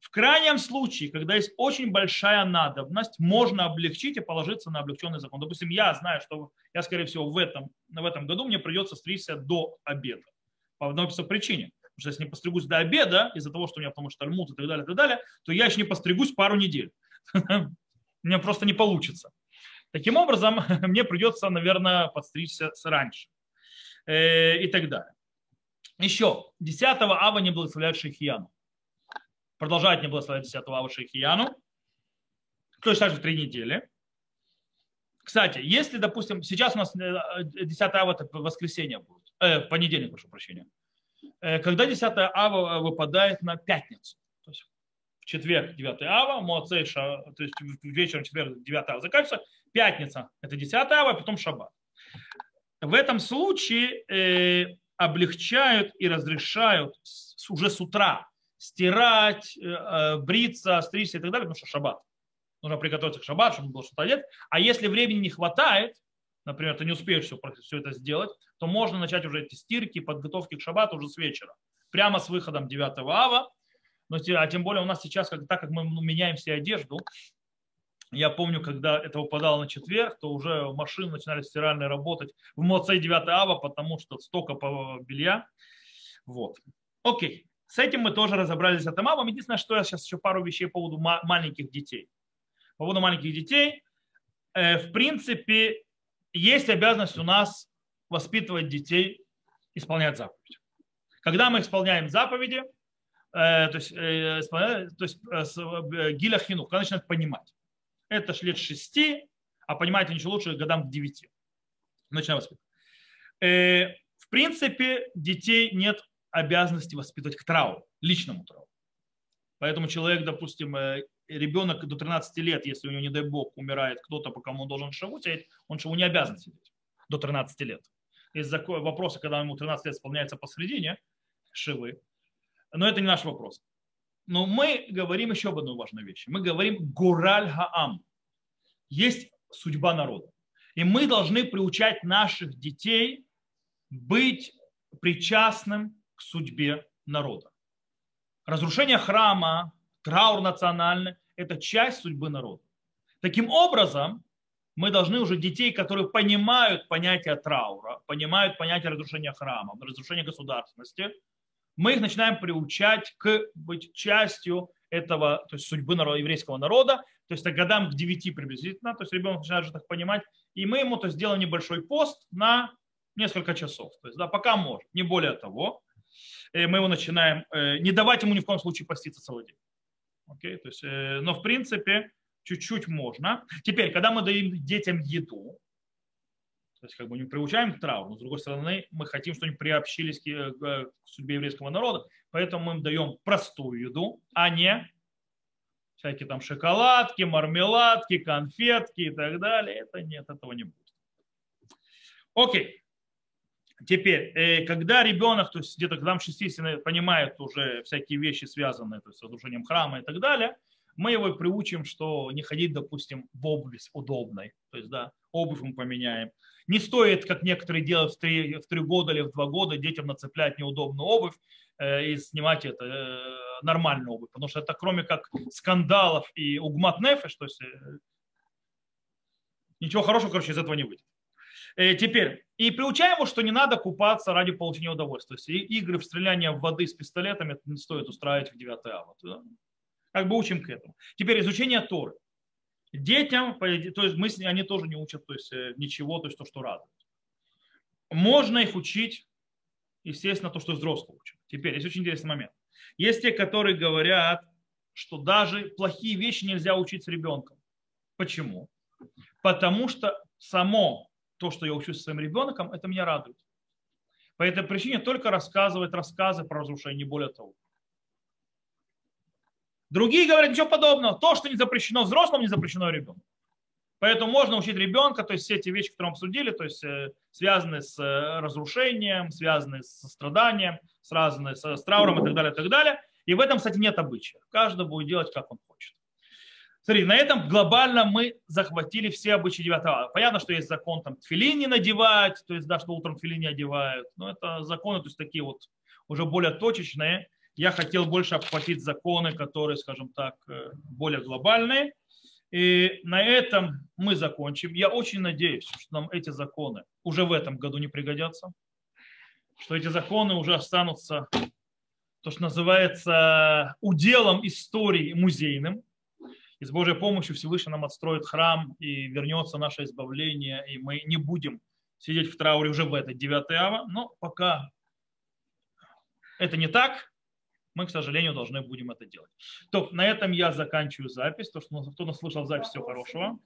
В крайнем случае, когда есть очень большая надобность, можно облегчить и положиться на облегченный закон. Допустим, я знаю, что я, скорее всего, в этом, в этом году мне придется стричься до обеда. По одной причине. Потому что если не постригусь до обеда, из-за того, что у меня потому что тальмут и так далее, и так далее, то я еще не постригусь пару недель. Меня просто не получится. Таким образом, мне придется, наверное, подстричься раньше. Э, и так далее. Еще. 10 ава не благословляют Шейхияну продолжает не благословлять 10 ава Шейхияну, точно так же три недели. Кстати, если, допустим, сейчас у нас 10 э, ава это воскресенье будет, э, понедельник, прошу прощения, э, когда 10 ава выпадает на пятницу, то есть в четверг 9 ава, Моцейша, то есть вечером четверг 9 ава заканчивается, пятница это 10 ава, а потом шаббат. В этом случае э, облегчают и разрешают уже с утра стирать, э, э, бриться, стричься и так далее, потому что шаббат. Нужно приготовиться к шаббату, чтобы было что-то одеть. А если времени не хватает, например, ты не успеешь все, все это сделать, то можно начать уже эти стирки, подготовки к шаббату уже с вечера. Прямо с выходом 9 ава. Но, а тем более у нас сейчас, как, так как мы меняем все одежду, я помню, когда это упадало на четверг, то уже машины начинали стиральные работать в Моцей 9 ава, потому что столько белья. Вот. Окей. С этим мы тоже разобрались с Атамавом. Единственное, что я сейчас еще пару вещей по поводу маленьких детей. По поводу маленьких детей, э, в принципе, есть обязанность у нас воспитывать детей, исполнять заповеди. Когда мы исполняем заповеди, э, то есть, э, то есть гиля хину, когда начинают понимать. Это лет шести, а понимать они еще лучше годам к девяти. Начинаем воспитывать. В принципе, детей нет обязанности воспитывать к трауру, личному трауру. Поэтому человек, допустим, э, ребенок до 13 лет, если у него, не дай бог, умирает кто-то, по кому он должен шаву сидеть, он шаву не обязан сидеть до 13 лет. Есть вопросы, когда ему 13 лет исполняется посредине шивы. Но это не наш вопрос. Но мы говорим еще об одной важной вещи. Мы говорим Гураль Хаам. Есть судьба народа. И мы должны приучать наших детей быть причастным к судьбе народа. Разрушение храма, траур национальный – это часть судьбы народа. Таким образом, мы должны уже детей, которые понимают понятие траура, понимают понятие разрушения храма, разрушения государственности, мы их начинаем приучать к быть частью этого, то есть судьбы народа, еврейского народа, то есть годам к 9 приблизительно, то есть ребенок начинает уже так понимать, и мы ему то есть, сделаем небольшой пост на несколько часов, то есть да, пока может, не более того, мы его начинаем, э, не давать ему ни в коем случае поститься целый день. Окей? То есть, э, но в принципе чуть-чуть можно. Теперь, когда мы даем детям еду, то есть как бы не приучаем к травму, с другой стороны мы хотим, чтобы они приобщились к, судьбе еврейского народа, поэтому мы им даем простую еду, а не всякие там шоколадки, мармеладки, конфетки и так далее. Это нет, этого не будет. Окей. Теперь, э, когда ребенок, то есть где-то к годам 60 понимает уже всякие вещи, связанные то есть, с разрушением храма и так далее, мы его приучим, что не ходить, допустим, в обуви удобной. То есть, да, обувь мы поменяем. Не стоит, как некоторые делают в три, в три года или в два года, детям нацеплять неудобную обувь э, и снимать это э, нормальную обувь. Потому что это кроме как скандалов и угмат нефеш, то э, ничего хорошего, короче, из этого не выйдет. Э, теперь, и приучаем его, что не надо купаться ради получения удовольствия. Есть игры в стреляние в воды с пистолетами не стоит устраивать в 9 ава. Как бы учим к этому. Теперь изучение Торы. Детям, то есть мы, они тоже не учат то есть, э, ничего, то есть то, что радует. Можно их учить, естественно, то, что взрослые учат. Теперь, есть очень интересный момент. Есть те, которые говорят, что даже плохие вещи нельзя учить с ребенком. Почему? Потому что само то, что я учусь со своим ребенком, это меня радует. По этой причине только рассказывать рассказы про разрушение, не более того. Другие говорят ничего подобного. То, что не запрещено взрослым, не запрещено ребенку. Поэтому можно учить ребенка, то есть все эти вещи, которые мы обсудили, то есть э, связанные с э, разрушением, связанные с страданием, связанные с, трауром и так далее, и так далее. И в этом, кстати, нет обычая. Каждый будет делать, как он. Смотри, на этом глобально мы захватили все обычаи 9 ава. Понятно, что есть закон там тфилин не надевать, то есть да, что утром тфилин не одевают. Но это законы, то есть такие вот уже более точечные. Я хотел больше обхватить законы, которые, скажем так, э, более глобальные. И на этом мы закончим. Я очень надеюсь, что нам эти законы уже в этом году не пригодятся, что эти законы уже останутся, то, что называется, уделом истории музейным, и с Божьей помощью Всевышний нам отстроит храм и вернется наше избавление, и мы не будем сидеть в трауре уже в этот 9 ава, но пока это не так, мы, к сожалению, должны будем это делать. То, на этом я заканчиваю запись. То, что кто нас слышал запись, всего хорошего.